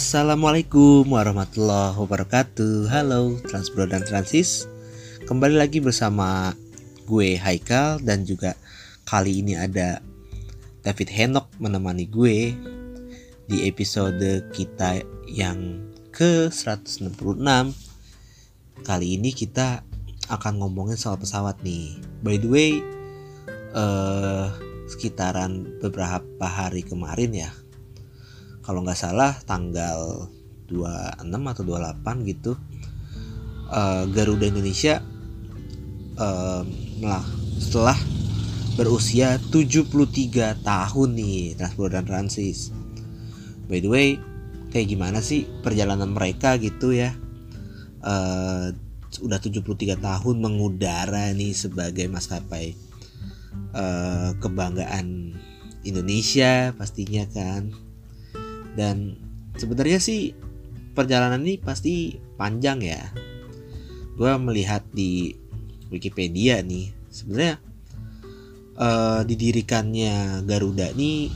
Assalamualaikum warahmatullahi wabarakatuh. Halo Transbro dan Transis. Kembali lagi bersama gue Haikal Dan juga kali ini ada David Henok menemani gue Di episode kita yang ke-166 Kali ini kita akan ngomongin soal pesawat nih. By the way uh, Sekitaran beberapa hari kemarin ya kalau nggak salah tanggal 26 atau 28 gitu uh, Garuda Indonesia uh, lah setelah berusia 73 tahun nih Transport dan Transis by the way kayak gimana sih perjalanan mereka gitu ya? Uh, udah 73 tahun mengudara nih sebagai maskapai uh, kebanggaan Indonesia pastinya kan dan sebenarnya sih perjalanan ini pasti panjang ya. Gue melihat di Wikipedia nih sebenarnya uh, didirikannya Garuda ini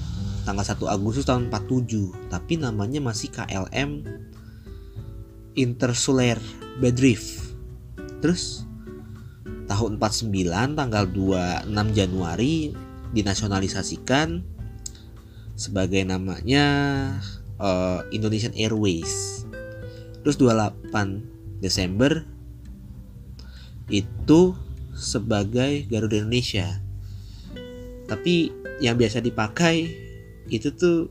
tanggal 1 Agustus tahun 47 tapi namanya masih KLM Intersular Bedrift. Terus tahun 49 tanggal 26 Januari dinasionalisasikan sebagai namanya uh, Indonesian Airways. Terus 28 Desember itu sebagai Garuda Indonesia. Tapi yang biasa dipakai itu tuh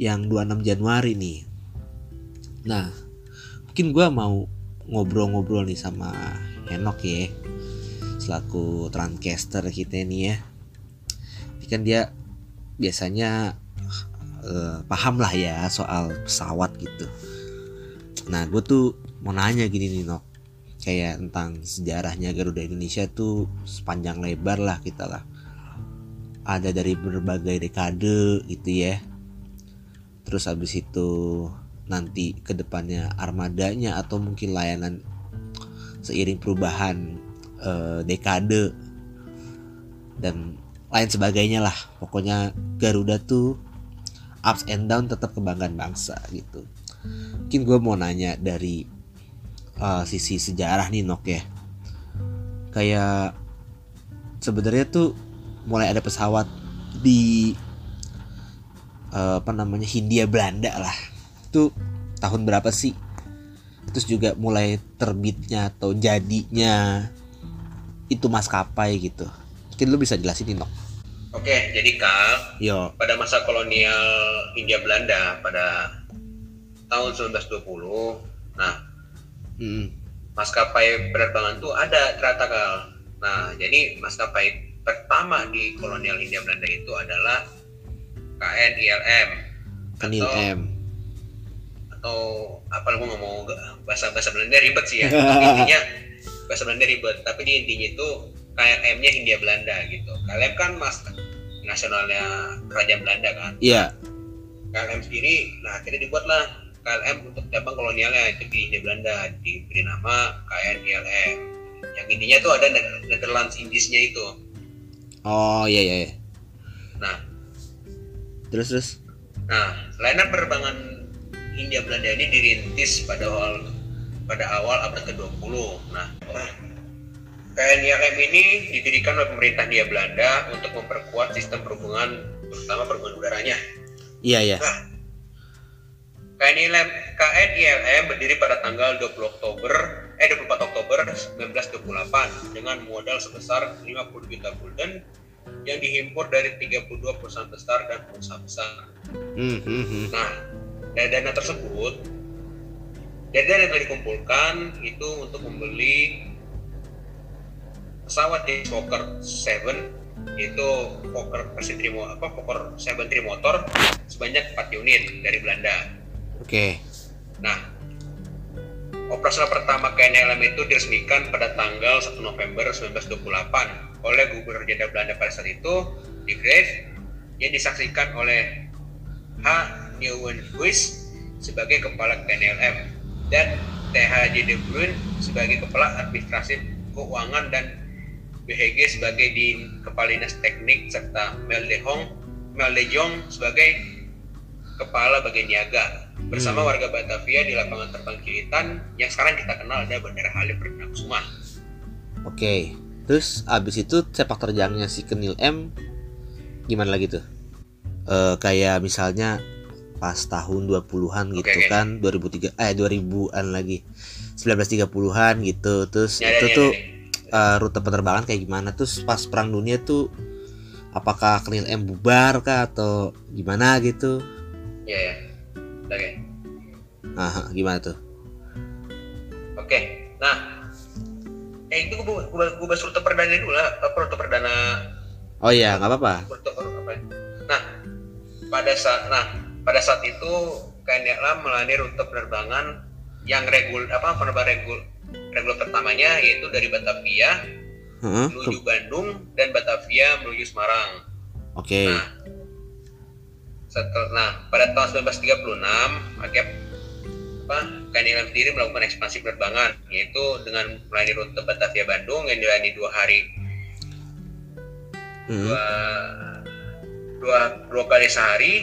yang 26 Januari nih. Nah, mungkin gue mau ngobrol-ngobrol nih sama Henok ya selaku transcaster kita nih ya. Ini kan dia biasanya uh, paham lah ya soal pesawat gitu. Nah, gue tuh mau nanya gini nih Nok, kayak tentang sejarahnya Garuda Indonesia tuh sepanjang lebar lah kita lah. Ada dari berbagai dekade gitu ya. Terus habis itu nanti ke depannya armadanya atau mungkin layanan seiring perubahan uh, dekade dan lain sebagainya lah. Pokoknya Garuda tuh ups and down tetap kebanggaan bangsa gitu. Mungkin gue mau nanya dari uh, sisi sejarah nih Nok ya. Kayak sebenarnya tuh mulai ada pesawat di uh, apa namanya Hindia Belanda lah. Itu tahun berapa sih? Terus juga mulai terbitnya atau jadinya itu maskapai gitu. Mungkin lu bisa jelasin nih Nok Oke, jadi Kal, Yo. pada masa kolonial Hindia Belanda pada tahun 1920, nah hmm. maskapai penerbangan tuh ada ternyata Kal. Nah, jadi maskapai pertama di kolonial Hindia Belanda itu adalah KNILM. Kenil atau, Atau apa lu ngomong bahasa bahasa Belanda ribet sih ya. Intinya bahasa Belanda ribet, tapi di intinya itu KLM-nya Hindia Belanda gitu. KLM kan mas nasionalnya kerajaan Belanda kan. iya KLM sendiri, nah akhirnya dibuatlah KLM untuk cabang kolonialnya itu di Hindia Belanda diberi nama KNILM. Yang intinya tuh ada Netherlands Indiesnya itu. oh iya iya iya. Nah, terus terus nah layanan penerbangan Hindia Belanda ini dirintis pada awal pada awal abad ke-20. Nah, KNILM ini didirikan oleh pemerintah Hindia Belanda untuk memperkuat sistem perhubungan, terutama perhubungan udaranya. iya iya Nah, KNILM, KNILM berdiri pada tanggal 20 Oktober, eh 24 Oktober 1928 dengan modal sebesar 50 juta gulden yang dihimpun dari 32 perusahaan besar dan pengusaha besar. hmm, hmm, hmm. Nah, dari dana tersebut, dari dana yang telah dikumpulkan itu untuk membeli pesawat jenis Fokker 7 itu Fokker versi trimo apa Fokker 7 trimotor sebanyak 4 unit dari Belanda. oke Nah, operasional pertama KNLM itu diresmikan pada tanggal 1 November 1928 oleh Gubernur Jenderal Belanda pada saat itu, di Grave, yang disaksikan oleh H. Nieuwenhuis sebagai kepala KNLM dan THJ de Bruin sebagai kepala administrasi keuangan dan BHG sebagai di kepala dinas teknik serta Mel de Hong, Mel de Jong sebagai kepala bagian niaga. bersama Hmm. warga Batavia di lapangan terbang Kilitan yang sekarang kita kenal ada Bandara Halim Perdana Kusuma. Oke. Terus abis itu sepak terjangnya si Kenil M gimana lagi tuh? Eh kayak misalnya pas tahun 20-an gitu Oke, oke. kan 2003 eh 2000-an lagi 1930-an gitu terus Ya, itu ya, ya, tuh ya. Eh, rute penerbangan kayak gimana terus pas perang dunia tuh apakah Kenil M bubar kah atau gimana gitu Ya ya. Oke. nah gimana tuh Oke. Nah, eh itu gue gue bahas rute perdana dulu lah. Apa rute perdana oh iya nggak apa-apa rute apa? Nah, pada saat nah pada saat itu KNLA melayani rute penerbangan yang regul apa penerbangan regul reguler pertamanya yaitu dari Batavia Heeh, menuju Bandung dan Batavia menuju Semarang. oke. Nah, setelah nah pada tahun 1936 akhirnya apa sendiri melakukan ekspansi penerbangan yaitu dengan melayani rute Batavia Bandung yang dilayani dua hari. Hmm, dua dua dua kali sehari.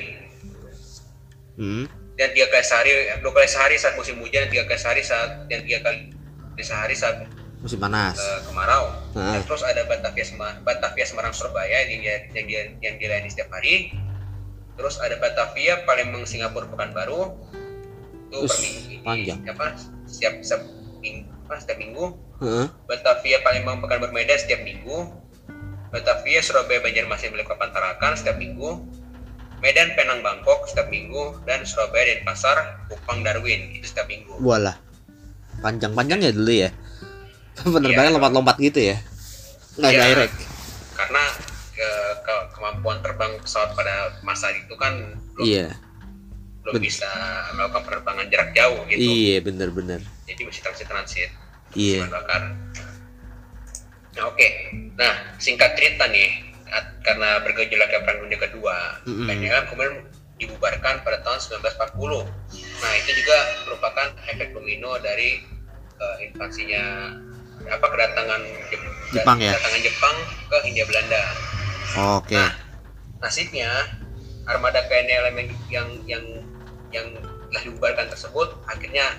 Hmm, dan tiga kali sehari dua kali sehari saat musim hujan dan tiga kali sehari saat dan tiga kali sehari saat musim panas eh, kemarau. Dan terus ada Batavia Semarang, Batavia Semarang Surabaya yang dia- yang dia, yang dilayani setiap hari. Terus ada Batavia Palembang Singapura Pekanbaru. Itu per Us, minggu panjang. apa setiap setiap minggu, apa, setiap minggu. Heeh. Batavia Palembang Pekanbaru Medan setiap minggu. Batavia Surabaya Banjarmasin Balikpapan Tarakan setiap minggu. Medan Penang Bangkok setiap minggu dan Surabaya Denpasar Kupang Darwin itu setiap minggu. Walah. Panjang-panjang ya dulu ya. Penerbangan Iya. lompat-lompat gitu ya. Nggak Iya. direct. karena ke- ke- kemampuan terbang pesawat pada masa itu kan belum, Iya. belum ben- bisa melakukan penerbangan jarak jauh gitu Iya, bener-bener. jadi masih transit transit Iya. bakar nah oke nah singkat cerita nih karena bergejolaknya perang dunia kedua Mm-mm. KNLM kemudian dibubarkan pada tahun 1940 nah itu juga merupakan efek domino dari eh, invasinya apa kedatangan Jep- Jepang ya? kedatangan Jepang ke Hindia Belanda Oke. Nah, nasibnya armada KNLM yang yang yang, yang telah dibubarkan tersebut akhirnya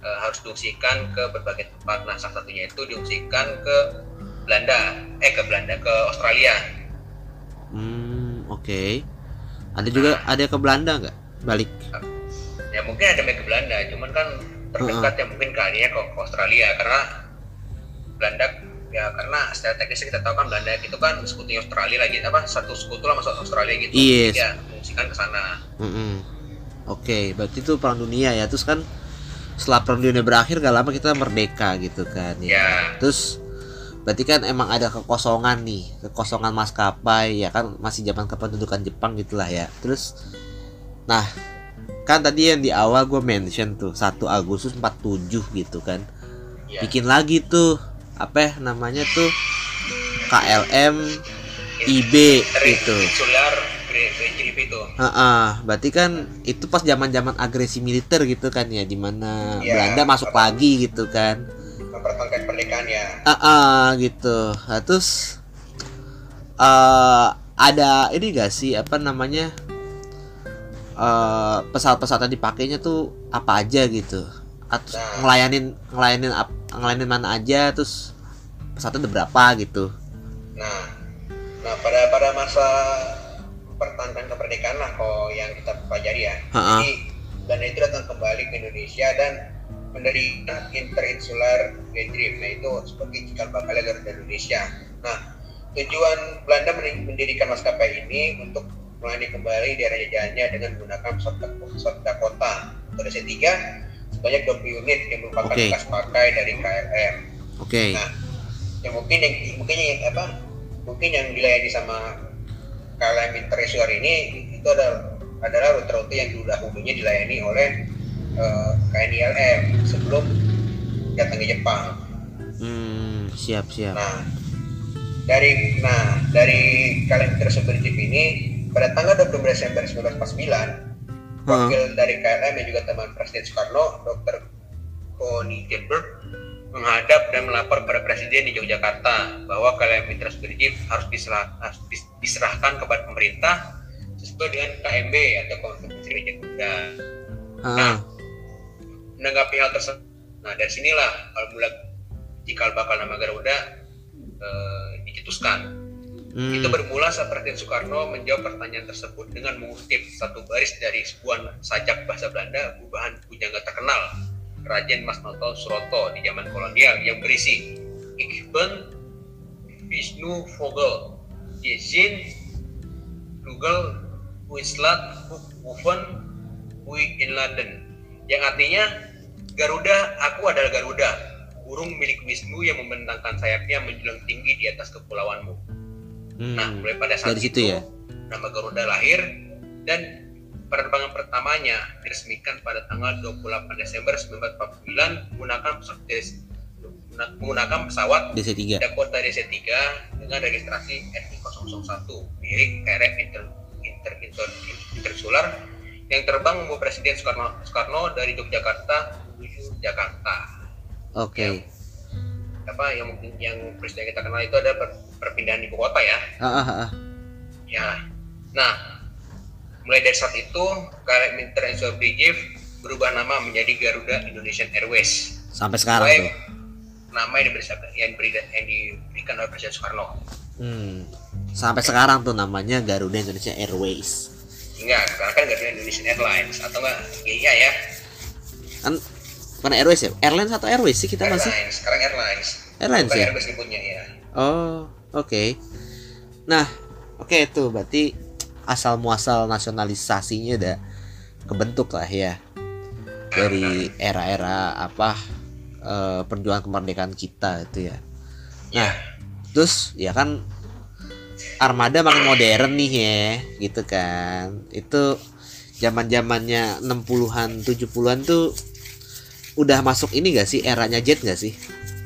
eh, harus diungsikan ke berbagai tempat. Nah, salah satunya itu diungsikan ke Belanda, eh ke Belanda, ke Australia. Hmm, oke. Ada juga ada ke Belanda nggak? Balik. Ya mungkin ada yang ke Belanda, cuman kan terdekat ya mungkin kalinya ke, ke Australia karena Belanda ya karena secara teknis kita tahu kan Belanda itu kan sekutunya Australia lagi apa satu sekutu lah masuk Australia gitu. Yes. Jadi Ya, mengungsikan ke sana. Mm-mm. Oke, berarti itu perang dunia ya. Terus kan setelah perang dunia berakhir gak lama kita merdeka gitu kan ya. Ya. Terus berarti kan emang ada kekosongan nih, kekosongan maskapai ya kan masih zaman kependudukan Jepang gitulah ya. Terus nah, kan tadi yang di awal gue mention tuh 1 Agustus 47 gitu kan. Ya. Bikin lagi tuh apa ya namanya tuh KLM IB itu. Heeh, berarti kan itu pas zaman-zaman agresi militer gitu kan ya, di mana Iya, Belanda masuk lagi gitu kan. Mempertahankan pernikahan ya. Heeh, gitu. Nah, terus eh ada ini gak sih apa namanya eh pesawat-pesawat yang dipakainya tuh apa aja gitu? Atau Nah. ngelayanin ngelayanin ngelayanin mana aja terus pesawatnya ada berapa gitu? Nah, nah pada pada masa pertahanan kemerdekaan lah kalau yang kita pelajari ya. Ha-ha. Jadi Belanda itu datang kembali ke Indonesia dan mendirikan Interinsular Gandrim. Nah itu seperti cikal bakalnya Garuda Indonesia. Nah tujuan Belanda mendi- mendirikan maskapai ini untuk melayani kembali daerah jajahannya dengan menggunakan pesawat Dakota atau DC-3 sebanyak 20 unit yang merupakan Oke. bekas pakai dari KLM. Oke. Nah, yang mungkin yang mungkin yang apa? Mungkin yang dilayani sama KLM Intersuar ini itu adalah adalah rute-rute yang dahulunya dilayani oleh eh, KNILM sebelum datangnya Jepang. Hmm, siap siap. Nah, dari nah dari KLM Intersuar ini pada tanggal 20 Desember 1949 wakil dari KLM yang juga teman Presiden Soekarno, Dr. Connie Temberg menghadap dan melapor pada Presiden di Yogyakarta bahwa KLM harus diserah- harus dis- diserahkan kepada pemerintah sesuai dengan KMB atau Konvensi Raja. Ah, Nah, menanggapi hal tersebut, nah dari sinilah awal mula cikal bakal nama Garuda eh, dicetuskan. hmm, Itu bermula saat Presiden Soekarno menjawab pertanyaan tersebut dengan mengutip satu baris dari sebuah sajak bahasa Belanda gubahan pujangga terkenal Raden Mas Noto Suroto di zaman kolonial. Yang berisi Ik ben Vishnu Vogel. Jezin Google Wislat Hoeven Hui Inladen yang artinya Garuda, aku adalah Garuda, burung milik Wisnu yang membentangkan sayapnya menjulang tinggi di atas kepulauanmu. hmm. Nah, mulai pada saat Dari situ itu, ya? nama Garuda lahir dan penerbangan pertamanya diresmikan pada tanggal 28 Desember 1949 menggunakan pesawat menggunakan pesawat DC3 Dakota DC-3 dengan registrasi NI001 milik KRF Inter, Inter, Inter, Intersular yang terbang membawa Presiden Soekarno, Soekarno dari Yogyakarta menuju Jakarta. oke Apa yang yang presiden kita kenal itu ada per- perpindahan ibu kota ya. ah, ah, ah. Ya. Nah, mulai dari saat itu KLM International Brigade berubah nama menjadi Garuda Indonesian Airways. sampai sekarang tuh nama yang diberikan yang, diberikan, yang diberikan oleh Presiden Soekarno. hmm. sampai sekarang tuh namanya Garuda Indonesia Airways Enggak, sekarang kan Garuda Indonesian Airlines atau enggak GIA ya. kan bukan Airways ya Airlines atau Airways sih kita masih Airlines, sekarang Airlines. Airlines Bukan ya Airbus nyebutnya ya. Oh, oke. Nah, oke itu berarti asal muasal nasionalisasinya udah kebentuk lah ya dari era-era apa eh, perjuangan kemerdekaan kita itu ya. Ya. Terus ya kan armada makin modern nih ya, gitu kan. Itu zaman-zamannya 60-an, 70-an tuh udah masuk ini gak sih eranya jet gak sih?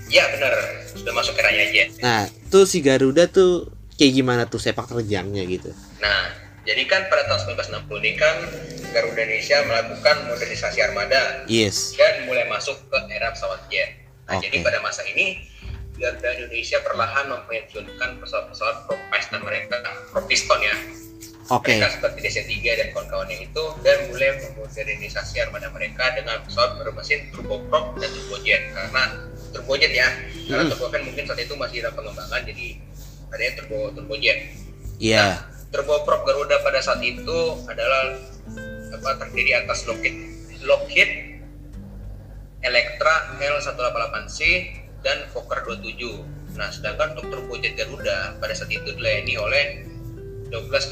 Ya benar, sudah masuk eranya aja. Nah, tuh si Garuda tuh kayak gimana tuh sepak terjangnya gitu. Nah, jadi kan pada tahun 1960 ini kan Garuda Indonesia melakukan modernisasi armada Yes. dan mulai masuk ke era pesawat jet. Nah, Oke. jadi pada masa ini Garuda Indonesia perlahan mempensiunkan pesawat-pesawat prop piston mereka, prop piston ya, okay. mereka seperti DC3 dan kawan-kawannya itu dan mulai memodernisasi armada mereka dengan pesawat bermesin turboprop dan turbojet karena turbojet ya hmm. karena turbofan mungkin saat itu masih dalam pengembangan jadi adanya turbo turbojet iya yeah. nah, turboprop Garuda pada saat itu adalah apa terdiri atas Lockheed Lockheed Electra L188C dan Fokker 27 nah sedangkan untuk turbojet Garuda pada saat itu dilayani oleh Douglas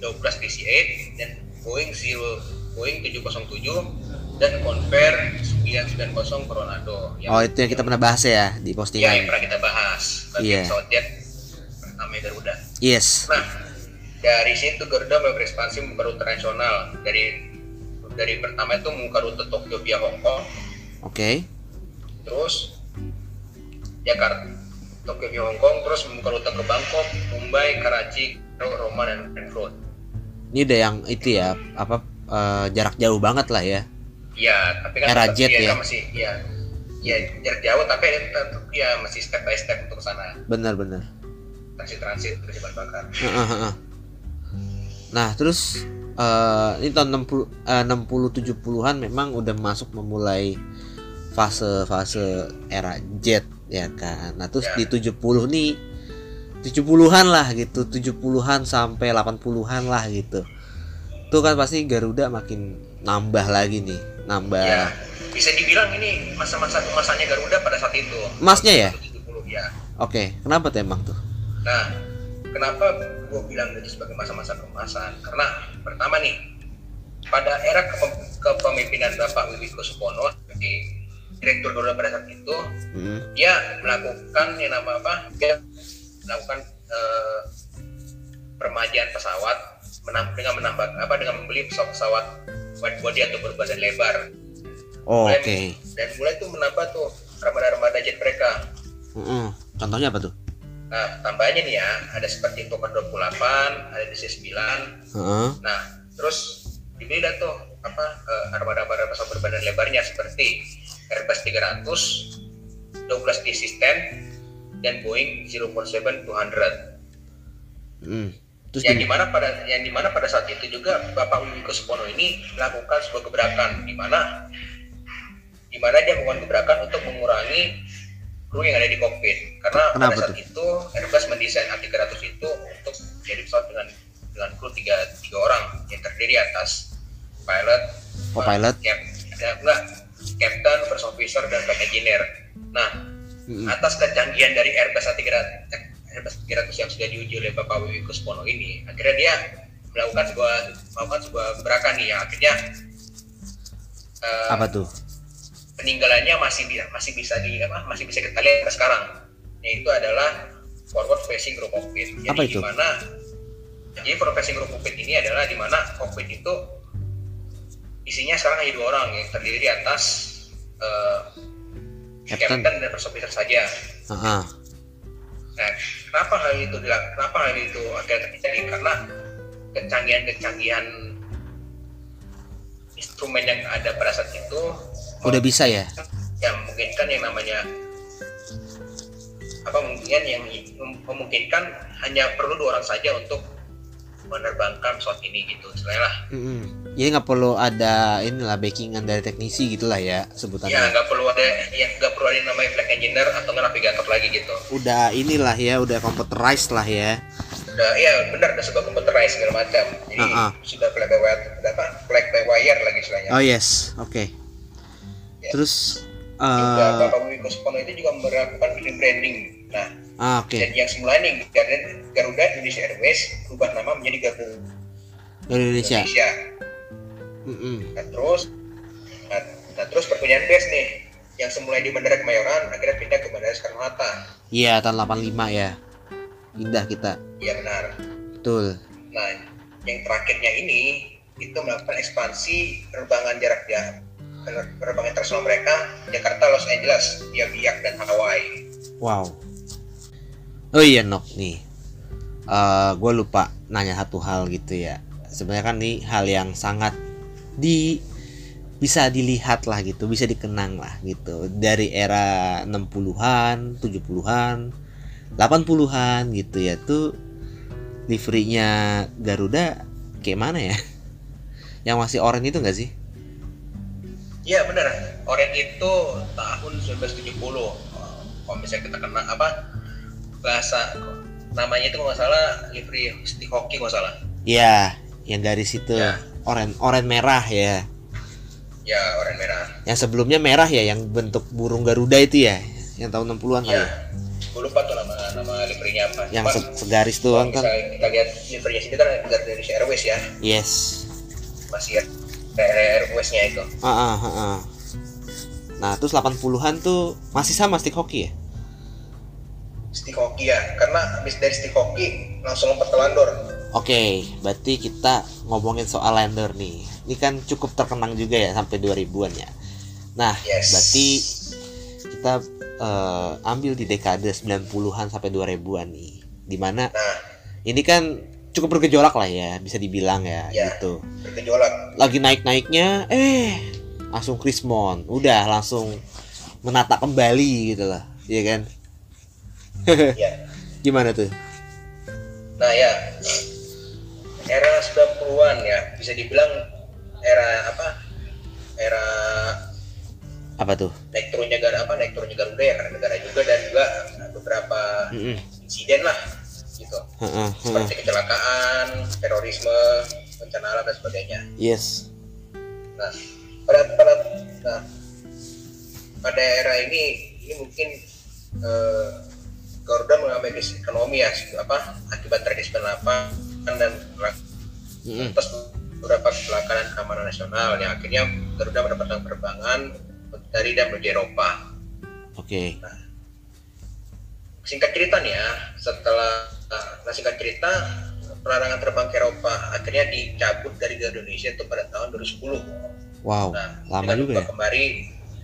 12.88 dan Boeing 0 Boeing 707 dan compare 990 Coronado. Yang oh itu yang kita pernah bahas ya di postingan. Iya yang pernah kita bahas. Iya. Yeah. Pesawat pertama Garuda. Yes. Nah dari situ Garuda berekspansi baru internasional dari dari pertama itu muka rute Tokyo via Hong Kong. Oke. Okay. Terus Jakarta, Tokyo via Hong Kong, terus muka rute ke Bangkok, Mumbai, Karachi, Roma dan Frankfurt ini udah yang itu ya, apa eh, jarak jauh banget lah ya. Ya, tapi kan Era jet ya? kan masih ya ya jarak jauh tapi ya masih step by step untuk sana Benar-benar. transit transit terus bahan bakar. Heeh, heeh. Nah, terus eh, ini tahun 60 eh, 60 70-an memang udah masuk memulai fase-fase era jet ya kan. Nah, terus Ya. di 70 nih 70-an lah gitu, 70-an sampai 80-an lah gitu. Tuh kan pasti Garuda makin nambah lagi nih, nambah. Ya, bisa dibilang ini masa-masa kemasannya Garuda pada saat itu. Emasnya ya? 70 ya. Oke, kenapa tuh emang tuh? Nah, kenapa gue bilang itu sebagai masa-masa kemasan? Karena pertama nih, pada era kepe- kepemimpinan Bapak Wiwiko Supono direktur Garuda pada saat itu, Hmm. dia melakukan yang nama apa? Dia melakukan eh, permajaan pesawat menam- dengan menambah apa dengan membeli pesawat-pesawat wide body atau berbadan lebar Oh, Oke. dan mulai tuh menambah tuh armada-armada jet mereka Mm-mm. Contohnya apa tuh? Nah, tambahnya nih ya, ada seperti Fokker 28, ada DC-9. Heeh. Nah, terus dibeli dah tuh apa eh, armada-armada pesawat berbadan lebarnya seperti Airbus 300, 12 DC-10, dan Boeing 747-200. Mm. Terus yang di- di mana pada yang di mana pada saat itu juga Bapak Wiwi Kuspono ini melakukan sebuah gebrakan di mana di mana dia melakukan gebrakan untuk mengurangi kru yang ada di kokpit karena Kenapa pada saat tuh? itu Airbus mendesain A300 itu untuk jadi pesawat dengan dengan kru tiga, tiga orang yang terdiri atas pilot, Co-pilot. cap, ya, enggak, captain, first officer dan flight engineer. Nah. Atas kecanggihan dari Airbus A300, eh, Airbus 300 yang sudah diuji oleh Bapak Wiwi Kuspono ini, akhirnya dia melakukan sebuah melakukan sebuah gerakan nih yang akhirnya eh, apa tuh peninggalannya masih bisa masih bisa di apa masih bisa kita lihat sampai sekarang yaitu adalah forward facing group cockpit. Jadi Apa itu? di mana jadi forward facing group cockpit ini adalah di mana cockpit itu isinya sekarang hanya dua orang yang terdiri di atas eh, Captain. dan first officer saja. Heeh. Nah, kenapa hal itu? Kenapa hal itu akhirnya terjadi? Karena kecanggihan-kecanggihan instrumen yang ada pada saat itu udah bisa ya yang memungkinkan yang namanya apa mungkin yang mem- memungkinkan hanya perlu dua orang saja untuk menerbangkan pesawat ini gitu istilahnya lah. Mm-mm. jadi nggak perlu ada inilah backingan dari teknisi gitulah ya ya sebutannya nggak perlu ada ya nggak perlu ada namanya flight engineer atau nggak navigator lagi gitu. Udah inilah ya udah computerized lah ya. Udah ya benar udah sebuah computerized segala macam. Jadi Ah, ah. sudah flight by wire apa flight by wire lagi istilahnya. Oh yes oke. Ya. terus juga eh Bapak Wiwi Kuspono itu juga melakukan rebranding. Nah ah, oke. Dan yang semula ini Garuda, Garuda Indonesia Airways berubah nama menjadi Garuda Indonesia. Indonesia. Mm-mm. Nah, terus nah, nah, terus perpindahan base nih. Yang semula di Bandara Kemayoran akhirnya pindah ke Bandara Soekarno Hatta. iya tahun 85 ya. Pindah kita. Iya benar. betul. Nah, yang terakhirnya ini itu melakukan ekspansi penerbangan jarak jauh. Penerbangan internasional mereka Jakarta, Los Angeles, Biak dan Hawaii. wow oh iya Nok nih. Eh gue lupa nanya satu hal gitu ya. Sebenarnya kan nih hal yang sangat di bisa dilihat lah gitu bisa dikenang lah gitu. Dari era 60-an 70-an 80-an gitu ya tuh liverynya Garuda kayak mana ya? Yang masih oranye itu enggak sih? Iya benar. Oren itu tahun 1970. Kalau misalnya kita kena apa bahasa namanya itu nggak salah livery stick hockey kalau nggak salah. Iya yang garis itu Ya. oren oren merah ya Ya oren merah. yang sebelumnya merah ya yang bentuk burung Garuda itu ya yang tahun 60-an kali Iya. ya? Gue lupa tuh nama nama liverynya apa. yang se- segaris doang kan kita lihat liverynya sini kan dari Indonesia Airways ya, yes masih ya Airwaysnya itu. Ah, ah, ah, ah. nah terus 80-an tuh masih sama stick hockey ya Stick hockey ya, karena habis dari stick hockey langsung lompat ke landor. Oke, berarti kita ngomongin soal lander nih. Ini kan cukup terkenang juga ya sampai 2000-an ya. Nah, Yes. berarti kita eh, ambil di dekade 90-an sampai 2000-an nih. Di mana Nah, ini kan cukup bergejolak lah ya, bisa dibilang ya, Ya. gitu. bergejolak. Lagi naik-naiknya, eh langsung Krismon, udah langsung menata kembali gitu lah, iya kan? ya. Gimana tuh? Nah ya, era 90-an ya, bisa dibilang era apa? Era Apa tuh? naik turunnya Garuda apa naik turunnya Garuda ya karena negara juga dan juga beberapa Mm-mm. insiden lah gitu Heeh, heeh. seperti kecelakaan, terorisme, bencana alam dan sebagainya. Yes. Nah, pada pada nah, pada era ini ini mungkin eh, Garuda mengalami krisis ekonomi ya apa akibat tragedi 98 dan atas beberapa kecelakaan keamanan nasional yang akhirnya Garuda mendapatkan penerbangan dari dan menuju Eropa. Oke. Singkat cerita nih ya, setelah nah singkat cerita pelarangan terbang ke Eropa akhirnya dicabut dari Garuda Indonesia itu pada tahun 2010. Wow, Nah, lama juga membuka ya. kembali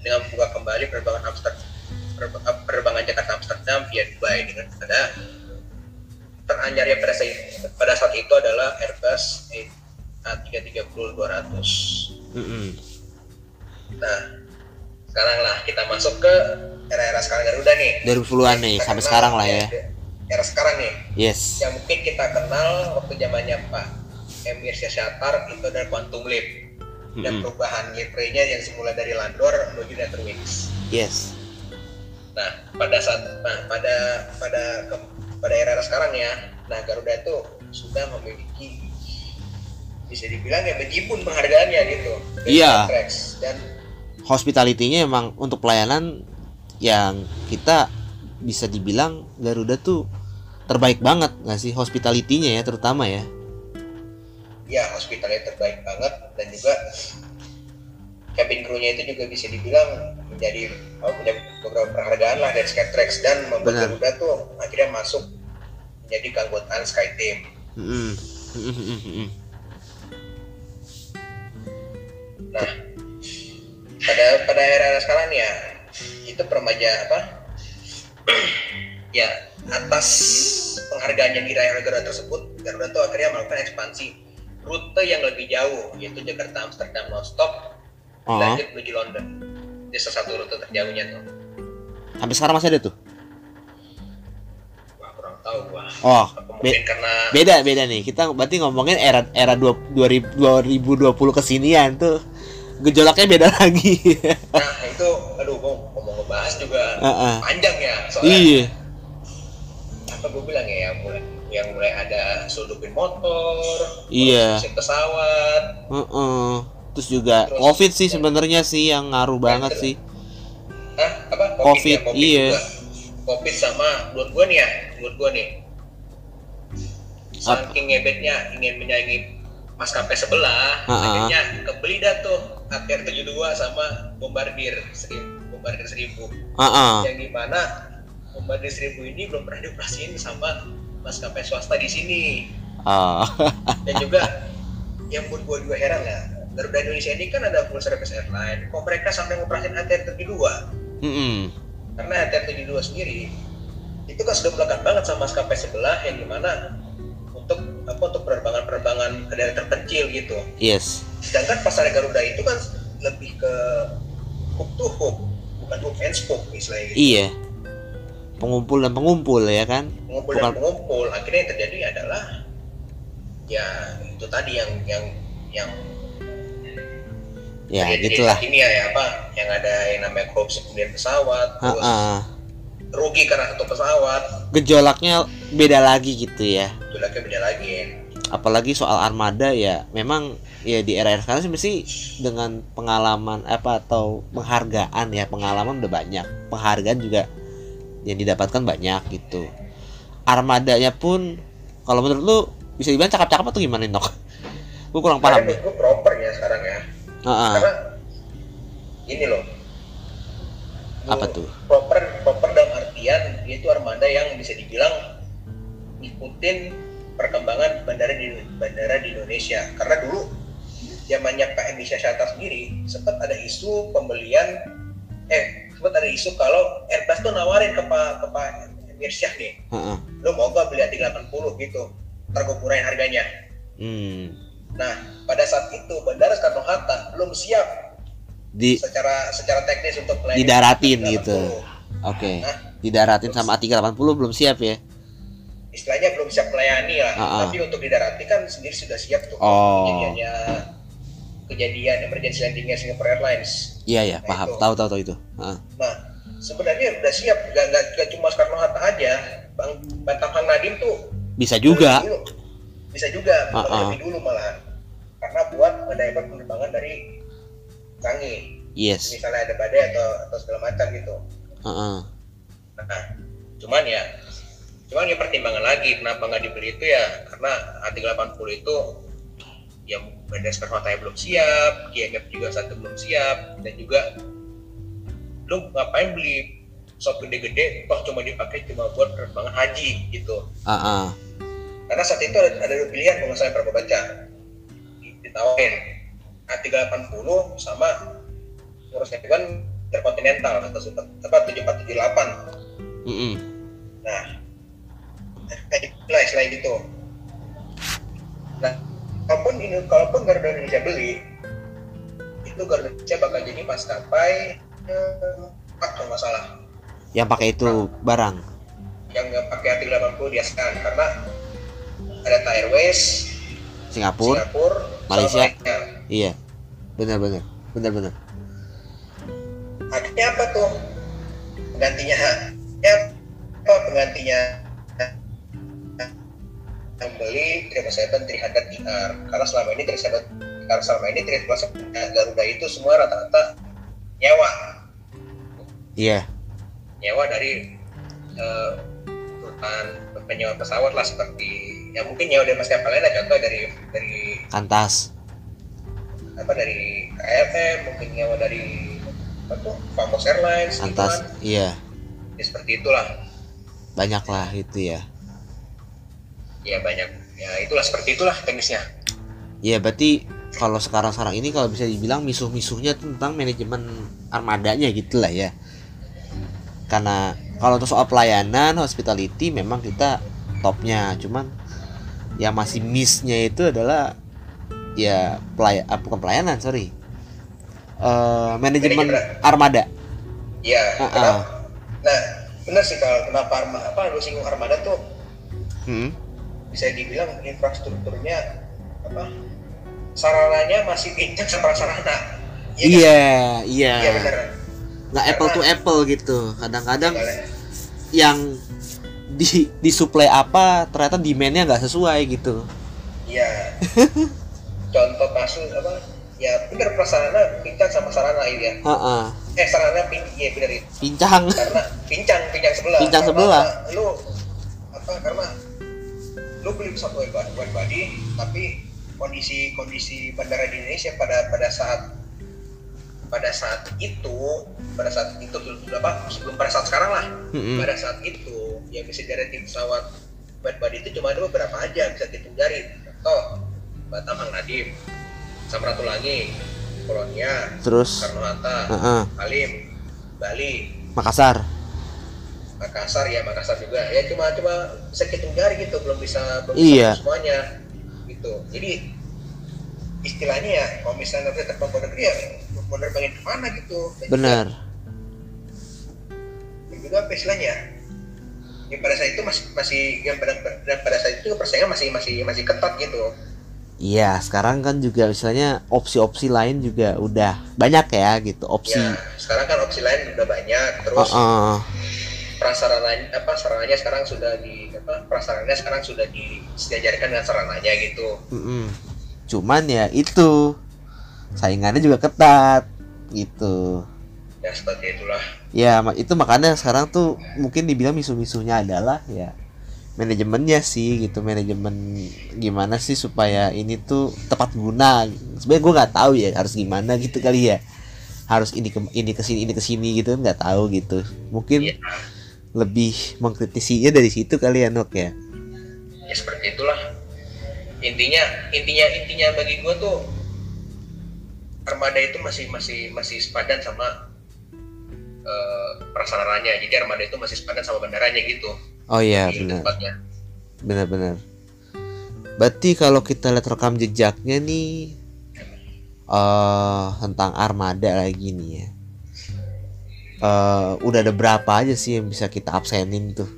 dengan membuka kembali penerbangan Amsterdam penerbangan Jakarta Amsterdam via Dubai dengan pada teranyarnya pada saat, pada saat itu adalah Airbus A330-200. Mm-mm. Nah, sekarang lah kita masuk ke era-era sekarang Garuda nih. 2010-an nih, sampai kenal sekarang lah ya. era sekarang nih yes yang mungkin kita kenal waktu zamannya Pak Emir Syahsyatar itu ada Quantum Leap dan perubahan gameplay-nya yang semula dari Landor menuju Netherwings. yes Nah, pada saat nah, pada pada ke- pada era sekarang ya, nah Garuda itu sudah memiliki bisa dibilang ya bejibun penghargaannya gitu. Iya. Dan hospitality-nya emang untuk pelayanan yang kita bisa dibilang Garuda tuh terbaik banget nggak sih hospitality-nya ya terutama ya ya hospitalnya terbaik banget dan juga cabin crew-nya itu juga bisa dibilang menjadi oh, punya beberapa penghargaan lah dari Skytrax dan membuat. Garuda tuh akhirnya masuk menjadi keanggotaan SkyTeam. Mm-mm. Mm-mm. Nah, pada pada era sekarang ya itu permaja apa? ya atas penghargaan yang diraih oleh Garuda tersebut, Garuda tuh akhirnya melakukan ekspansi rute yang lebih jauh yaitu Jakarta Amsterdam nonstop Oh, lanjut menuju London. Itu salah satu rute terjauhnya tuh. sampai sekarang masih ada tuh Wah kurang tahu gua. oh be- karena beda beda nih kita berarti ngomongin era era dua, 2000 2020 kesinian tuh gejolaknya beda lagi nah itu aduh gua mau mau ngebahas juga Heeh. panjang ya soalnya iya apa gue bilang ya yang mulai yang mulai ada seludupin motor, Iya. mesin pesawat, Heeh. Terus juga Terus- covid sih sebenarnya sih yang ngaruh banget sih ah apa Covid, ya, iya. juga. Covid sama menurut gue nih ya, menurut gue nih saking ngebetnya ingin menyaingi maskapai sebelah, Ha-ha. akhirnya kebeli dah tuh ATR 72 sama Bombardier 1000, Bombardier 1000 Heeh. yang di mana Bombardier 1000 ini belum pernah dioperasiin sama maskapai swasta di sini Ah. dan juga yang buat gue juga heran ya Garuda Indonesia ini kan ada full service airline. Kok mereka sampai ngoperasin ATR 72 Mm-mm. karena ATR 72 sendiri itu kan sudah melekat banget sama maskapai sebelah yang di mana untuk apa untuk penerbangan-penerbangan ke daerah terpencil gitu. Yes. Sedangkan pasar Garuda itu kan lebih ke hook to hook bukan hook and spoke istilahnya gitu. Iya. Pengumpul dan pengumpul ya kan? Pengumpul Bukan- dan pengumpul. Akhirnya yang terjadi adalah ya itu tadi yang yang yang ya terjadi di gitulah. ini ya, apa yang ada yang namanya korupsi kemudian pesawat terus Heeh. rugi karena satu pesawat. Gejolaknya beda lagi gitu ya. Lagi beda lagi. Apalagi soal armada ya memang ya di era era sekarang sih mesti dengan pengalaman apa atau penghargaan ya pengalaman udah banyak. Penghargaan juga yang didapatkan banyak gitu. Armadanya pun kalau menurut lu bisa dibilang cakep-cakep atau gimana nok? Gue kurang paham. nih gue proper ya sekarang ya Heeh. karena ini loh apa tuh proper proper dalam artian dia itu armada yang bisa dibilang ngikutin perkembangan bandara di bandara di Indonesia karena dulu zamannya Pak Indonesia Syata sendiri sempat ada isu pembelian eh sempat ada isu kalau Airbus tuh nawarin ke Pak ke Pak Emir Syah nih Heeh. lo mau gak beli A380 gitu ntar gue kurangi harganya hmm. Nah pada saat itu bandara Soekarno Hatta belum siap di secara secara teknis untuk melayani Didaratin A380. gitu. oke Hah? didaratin sama A380 belum siap ya istilahnya belum siap melayani lah Ah, ah. tapi untuk didarati kan sendiri sudah siap tuh Oh. kejadiannya kejadian emergency landingnya Singapore Airlines iya ya Nah, paham itu. tahu tahu tahu itu Heeh. nah sebenarnya udah siap gak, gak, gak cuma Soekarno Hatta aja bang Batang Nadim tuh bisa juga dulu. bisa juga ah. lebih dulu malahan karena buat mendapat penerbangan dari Canggih yes. Misalnya ada badai atau atau segala macam gitu. Heeh. Nah, cuman ya, cuman ya pertimbangan lagi kenapa nggak dibeli itu ya karena A380 itu yang bandara Soekarno Hatta belum siap, GMF juga satu belum siap dan juga lu ngapain beli pesawat gede-gede toh cuma dipakai cuma buat penerbangan haji gitu. Heeh. karena saat itu ada, ada dua pilihan kalau saya pernah baca ditawarin A380 sama ngurusnya kan Intercontinental atau apa 7478 Mm-mm. Nah, kayak lah selain itu. Nah, kalaupun ini kalaupun Garuda Indonesia beli, itu Garuda Indonesia bakal jadi maskapai eh, empat kalau nggak salah. yang pakai itu barang yang nggak pakai A380 diaskan karena ada Airways, Singapura Singapura, Malaysia. Malaysia. iya. Benar-benar benar-benar Akhirnya apa tuh? Penggantinya ya apa penggantinya? Yang beli 777 300 TR karena selama ini 777 karena selama ini 377 Garuda itu semua rata-rata nyewa. Iya. Nyewa dari eh, perusahaan penyewa pesawat lah seperti ya mungkin nyewa dari maskapai lain contoh dari dari kantas. apa dari KLM mungkin nyewa dari apa tuh Famos Airlines gitu kantas kan. iya. Ya seperti itulah. Banyak lah itu ya. Ya banyak. Ya itulah seperti itulah teknisnya. Iya berarti kalau sekarang-sekarang ini kalau bisa dibilang misuh-misuhnya tentang manajemen armadanya gitu lah ya. Karena kalau untuk soal pelayanan hospitality memang kita topnya, cuman yang masih missnya itu adalah ya pelay ah, bukan pelayanan sorry Eh, manajemen Manajemen. armada. ya Ah, kenapa- ah. nah benar sih kalau kenapa arma, apa lu singgung armada tuh Hmm. bisa dibilang infrastrukturnya apa sarananya masih pincang sama sarana Iya iya. iya benar Nggak apple to apple gitu. Kadang-kadang Soalnya- yang di disuplai apa ternyata demandnya nggak sesuai gitu. Iya. Contoh kasus apa? Ya benar prasarana pincang sama sarana itu ya. Heeh. Eh sarana pin iya benar itu. Pincang. Karena pincang pincang sebelah. Pincang Karena sebelah. Lu apa karena lu beli pesawat wide body, tapi kondisi kondisi bandara di Indonesia pada pada saat pada saat itu pada saat itu belum apa sebelum pada saat sekarang lah Mm-mm. pada saat itu yang bisa dari pesawat wide body itu cuma ada beberapa aja bisa dihitung jari contoh Batam Hang Nadim Samratulangi Kolonia Terus? Soekarno Hatta heeh, Halim Bali. Makassar. Makassar ya Makassar juga. Ya cuma cuma bisa hitung jari gitu belum bisa belum Iya. bisa semuanya gitu. Jadi istilahnya ya kalau misalnya kita terbang ke negeri ya mau nerbangin ke mana gitu. Benar. juga apa istilahnya ya pada saat itu masih masih yang pada, pada saat itu persaingan masih masih masih ketat gitu Iya, sekarang kan juga misalnya opsi-opsi lain juga udah banyak ya gitu opsi. ya sekarang kan opsi lain udah banyak terus Heeh. prasarana apa sarananya sekarang sudah di apa prasarananya sekarang sudah disejajarkan dengan sarananya gitu Mm-mm. Cuman ya itu saingannya juga ketat gitu. Ya seperti itulah. Ya itu makanya sekarang tuh mungkin dibilang misu-misunya adalah ya manajemennya sih gitu manajemen gimana sih supaya ini tuh tepat guna. Sebenarnya gue nggak tahu ya harus gimana gitu kali ya. Harus ini ke ini ke sini ini ke sini gitu nggak tahu gitu. Mungkin Iya. lebih mengkritisinya dari situ kali ya Nok ya. Ya seperti itulah. Intinya intinya intinya bagi gue tuh armada itu masih masih masih sepadan sama eh, prasarananya jadi armada itu masih sepadan sama bandaranya gitu. Oh iya benar. benar-benar. Berarti kalau kita lihat rekam jejaknya nih eh tentang armada lagi nih ya. Eh udah ada berapa aja sih yang bisa kita absenin tuh?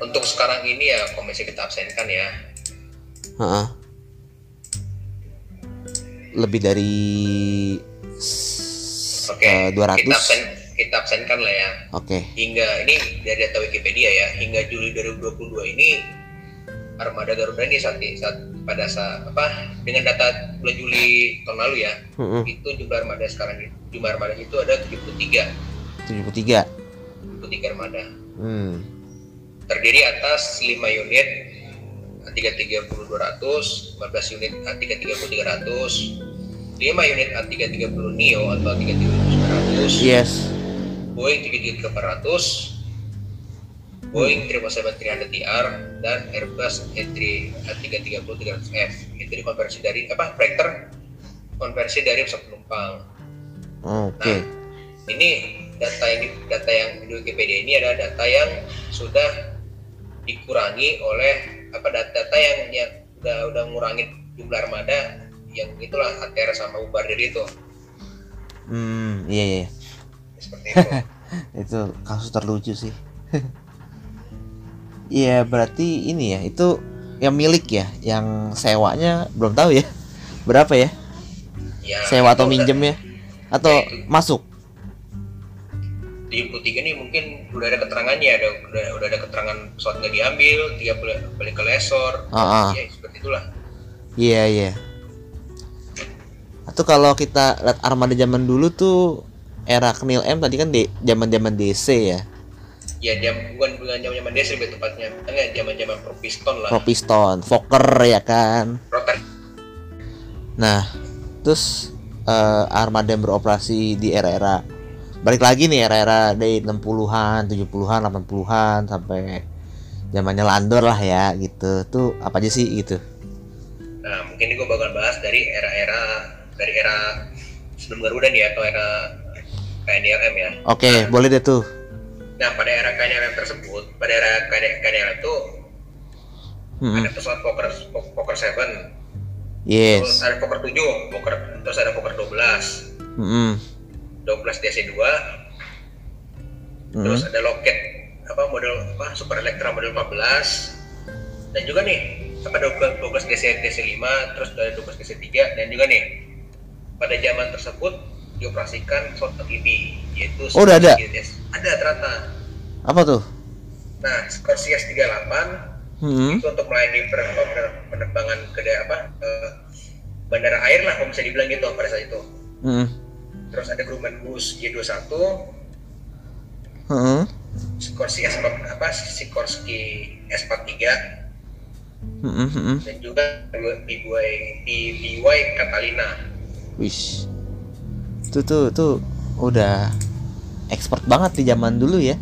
Untuk sekarang ini ya komisi kita absenkan ya. Heeh. lebih dari oke 200 kita absen kita absenkan lah ya. Oke. Hingga ini dari data Wikipedia ya hingga Juli 2022 ini armada Garuda ini saat, saat pada saat apa dengan data bulan Juli tahun lalu ya Heeh. itu jumlah armada sekarang ini- jumlah armada itu ada 73 73 73 armada. Hmm. Terdiri atas 5 unit A330 200 15 unit A330 300 5 unit A330 Neo atau A330 900 yes Boeing 737 800 Boeing 777-300ER dan Airbus A3 A330 300F itu dikonversi dari apa Freighter konversi dari pesawat penumpang. Oke. Ini data yang data yang di Wikipedia ini adalah data yang sudah dikurangi oleh apa data, data yang yang udah udah ngurangin jumlah armada yang itulah ATR sama Bombardier itu. Hmm iya iya seperti itu itu kasus terlucu sih Iya berarti ini ya itu yang milik ya, yang sewanya belum tahu ya berapa ya? ya Sewa atau minjem ya? Atau Ya, itu. masuk? di 3 nih mungkin udah ada keterangannya ada udah, udah ada keterangan pesawat nggak diambil tiga balik, ke lesor Ah, ah. ya seperti itulah Iya iya. Atau kalau kita lihat armada zaman dulu tuh era Knil M tadi kan di zaman zaman DC ya, ya dia bukan bukan zaman zaman desa lebih tepatnya enggak zaman zaman pro piston lah Pro Piston, Fokker ya kan. rotor Nah, terus eh, armada yang beroperasi di era-era balik lagi nih era-era dari 60-an, 70-an, 80-an sampai zamannya Landor lah ya gitu. Tuh apa aja sih gitu. nah mungkin ini gue bakal bahas dari era-era dari era sebelum Garuda nih atau era KNDLM ya Oke, boleh deh tuh. nah pada era KNDLM tersebut pada era KNDLM itu Mm-mm. ada pesawat Fokker 7 terus Yes. ada Fokker 7 Fokker terus ada Fokker 12 Mm-mm. 12 DC2 Mm-mm. terus ada loket apa model apa Super Electra model 14 dan juga nih apa 12, 12 DC DC5 terus ada 12 DC3 dan juga nih pada zaman tersebut dioperasikan pesawat amfibi yaitu Oh, udah ada? Scorpius. ada ternyata Apa tuh? nah Scorpius 38 Hmm. itu untuk melayani penerbangan ke daerah apa eh, bandara air lah kalau bisa dibilang gitu pada saat itu Mm-mm. terus ada Grumman Bus Y21 Mm-mm. Sikorsky S apa Sikorsky S43 Mm-mm. Mm-mm. dan juga BY BY Catalina. Wis. Tuh tuh tuh udah expert banget di zaman dulu ya.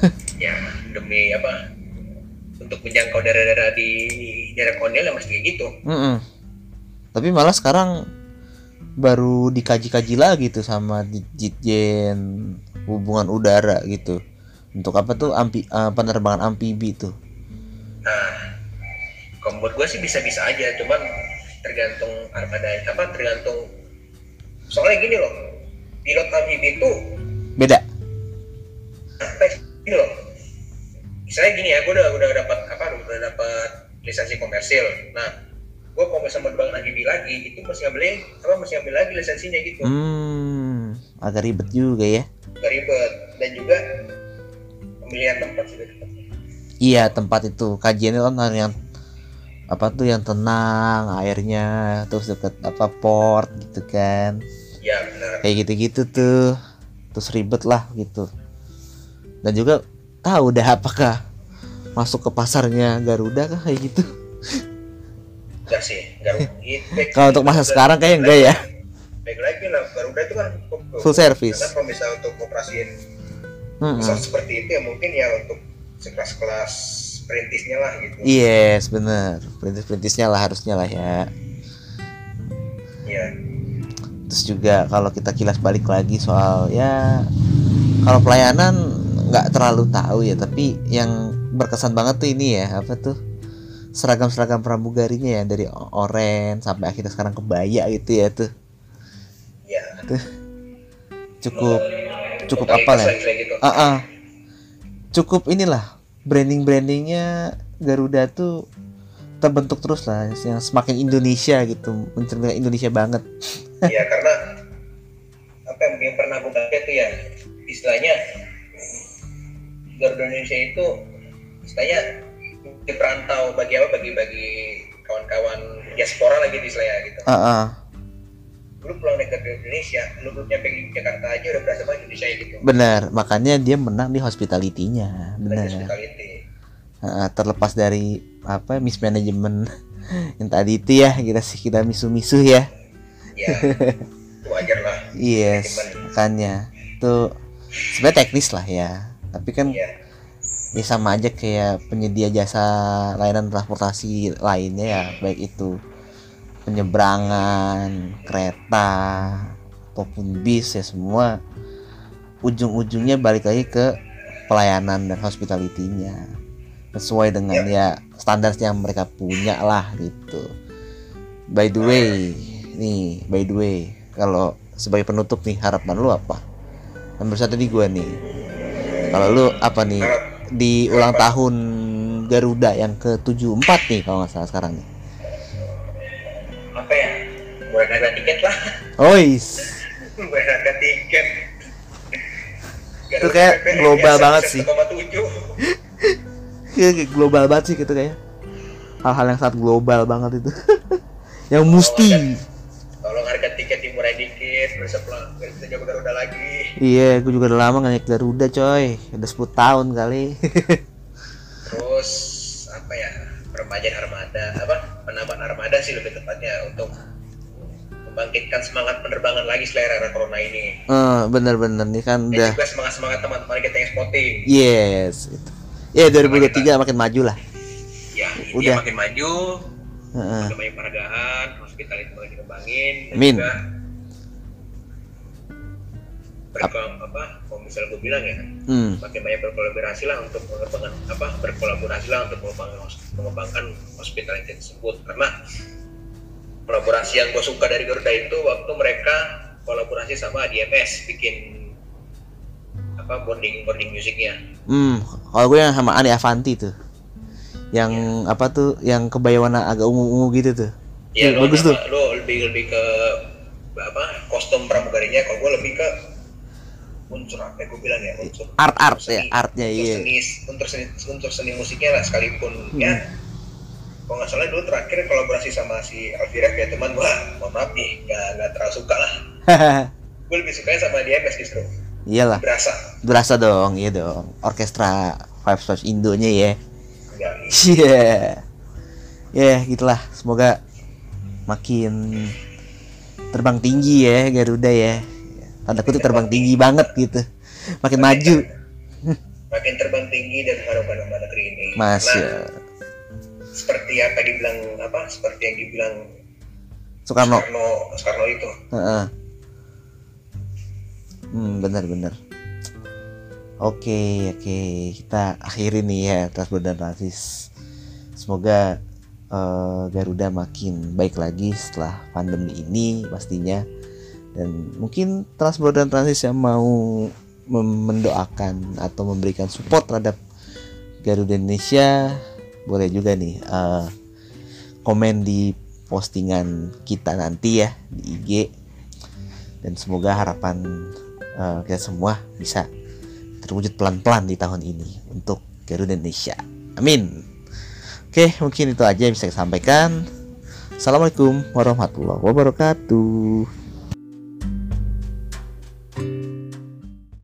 Ya demi apa? Untuk menjangkau daerah-daerah di daerah kolonial ya masih kayak gitu. Mm-mm. Tapi malah sekarang baru dikaji-kaji lagi tuh sama di- Ditjen hubungan udara gitu. Untuk apa tuh ampi, eh, penerbangan amfibi tuh. Nah, kalau menurut gue sih bisa-bisa aja, cuman tergantung armada apa tergantung soalnya gini loh pilot amfibi itu Beda. ya, gini loh misalnya gini ya gue udah udah dapat apa udah dapat lisensi komersil nah gue kalau misalnya menerbangkan amfibi lagi itu mesti ngambil apa mesti ngambil lagi lisensinya gitu Hmm, agak ribet juga ya. gak ribet dan juga pemilihan tempat juga. Iya tempat itu kajiannya kan yang apa tuh yang tenang airnya terus deket apa port gitu kan ya benar. Kayak gitu-gitu tuh. Terus ribet lah gitu. Dan juga tahu dah apakah masuk ke pasarnya Garuda kah kayak gitu. Enggak sih kalau untuk masa sekarang kayak enggak ya. baik lagi lah Garuda itu kan full service. Karena kalau misalnya untuk operasiin pesawat seperti itu ya mungkin ya untuk sekelas-kelas perintisnya lah gitu. Yes bener. Perintis-perintisnya lah harusnya lah ya. Ya terus juga kalau kita kilas balik lagi soal ya kalau pelayanan nggak terlalu tahu ya tapi yang berkesan banget tuh ini ya apa tuh seragam-seragam pramugarinya ya dari oren sampai akhirnya sekarang kebaya gitu ya tuh ya cukup cukup Kayak apa ya slang-slang gitu. Ah, ah. cukup inilah branding brandingnya Garuda tuh terbentuk terus lah yang semakin Indonesia gitu mencerminkan Indonesia banget. Ya karena apa yang, yang pernah gue baca tuh ya istilahnya Garuda Indonesia itu istilahnya di perantau bagi apa? Bagi bagi kawan-kawan diaspora lagi istilahnya gitu. Ah ah. lu pulang Garuda Indonesia lu belum nyampe di Jakarta aja udah berasa banget Indonesia gitu. Benar makanya dia menang di hospitality-nya. Benar. hospitality Ah, terlepas dari apa mismanagement yang tadi itu ya kita sih kita misu-misu ya. Ya wajar lah. Yes makanya. Tuh sebenarnya teknis lah ya. Tapi kan ya ya sama aja kayak penyedia jasa layanan transportasi lainnya ya. Baik itu penyeberangan kereta ataupun bis ya semua ujung-ujungnya balik lagi ke pelayanan dan hospitality-nya sesuai dengan ya. standar yang mereka punya lah gitu. By the way nih by the way kalau sebagai penutup nih harapan lu apa? Nomor satu di gua nih. Kalau lu apa nih? Di ulang tahun Garuda yang ke-74 nih kalau nggak salah sekarang nih. apa ya? Mulai harga tiket lah. Ois. mulai harga tiket. Itu kayak global banget sih. 1,7 kayak global banget sih gitu kayak. Hal-hal yang sangat global banget itu. yang mesti. tolong harga tiket dimurah dikit besok biar bisa Garuda lagi Iya, gue juga udah lama nggak naik Garuda coy. Udah 10 tahun kali. terus apa ya permajaan armada apa penambahan armada sih lebih tepatnya untuk membangkitkan semangat penerbangan lagi setelah era corona ini Eh, bener-bener nih kan dan udah juga semangat semangat teman-teman kita yang spotting yes gitu. Ya 2023 makin maju lah. ya Udah. udah makin maju Heeh. makin banyak penghargaan hospitality makin dikembangin dan Amin. juga apa kalau misal gue bilang ya Hmm. makin banyak berkolaborasi lah untuk mengembangkan apa berkolaborasi lah untuk mengembangkan, mengembangkan hospitality tersebut karena kolaborasi yang gue suka dari Garuda itu waktu mereka kolaborasi sama DMS bikin apa boarding boarding musiknya Hmm, kalau gue yang sama Ani Avanti tuh. Yang apa tuh? Yang kebaya warna agak ungu-ungu gitu tuh. ya Iya, lo, bagus tuh. lo lebih lebih ke apa kostum pramugarinya kalau gue lebih ke unsur apa ya gue bilang ya unsur Art-art unsur ya, seni. artnya unsur iya. seni unsur seni unsur seni musiknya lah sekalipun ya kalau nggak salah dulu terakhir kolaborasi sama si Alfira ya teman gua mohon maaf nih nggak nggak terlalu suka lah gue lebih sukanya sama DMS justru Iyalah, berasa berasa dong, iya dong. Orkestra Five Stars Indonya ya. Iya. Ya, gitulah. Semoga makin terbang tinggi ya Garuda ya. Tanda kutip terbang tinggi banget gitu. Makin maju. makin terbang tinggi dan harapan sama negeri ini Mas Nah, ya. seperti apa dibilang apa seperti yang dibilang Soekarno. Soekarno Soekarno itu Heeh. Hmm, benar-benar. Oke, oke. Kita akhiri nih ya Transport dan Transis. Semoga eh, Garuda makin baik lagi setelah pandemi ini pastinya. Dan mungkin Transport dan Transis yang mau mendoakan atau memberikan support terhadap Garuda Indonesia boleh juga nih eh, komen di postingan kita nanti ya di IG dan semoga harapan eh, kita semua bisa terwujud pelan-pelan di tahun ini untuk Garuda Indonesia. Amin. Oke, mungkin itu aja yang bisa saya sampaikan. Assalamualaikum warahmatullahi wabarakatuh.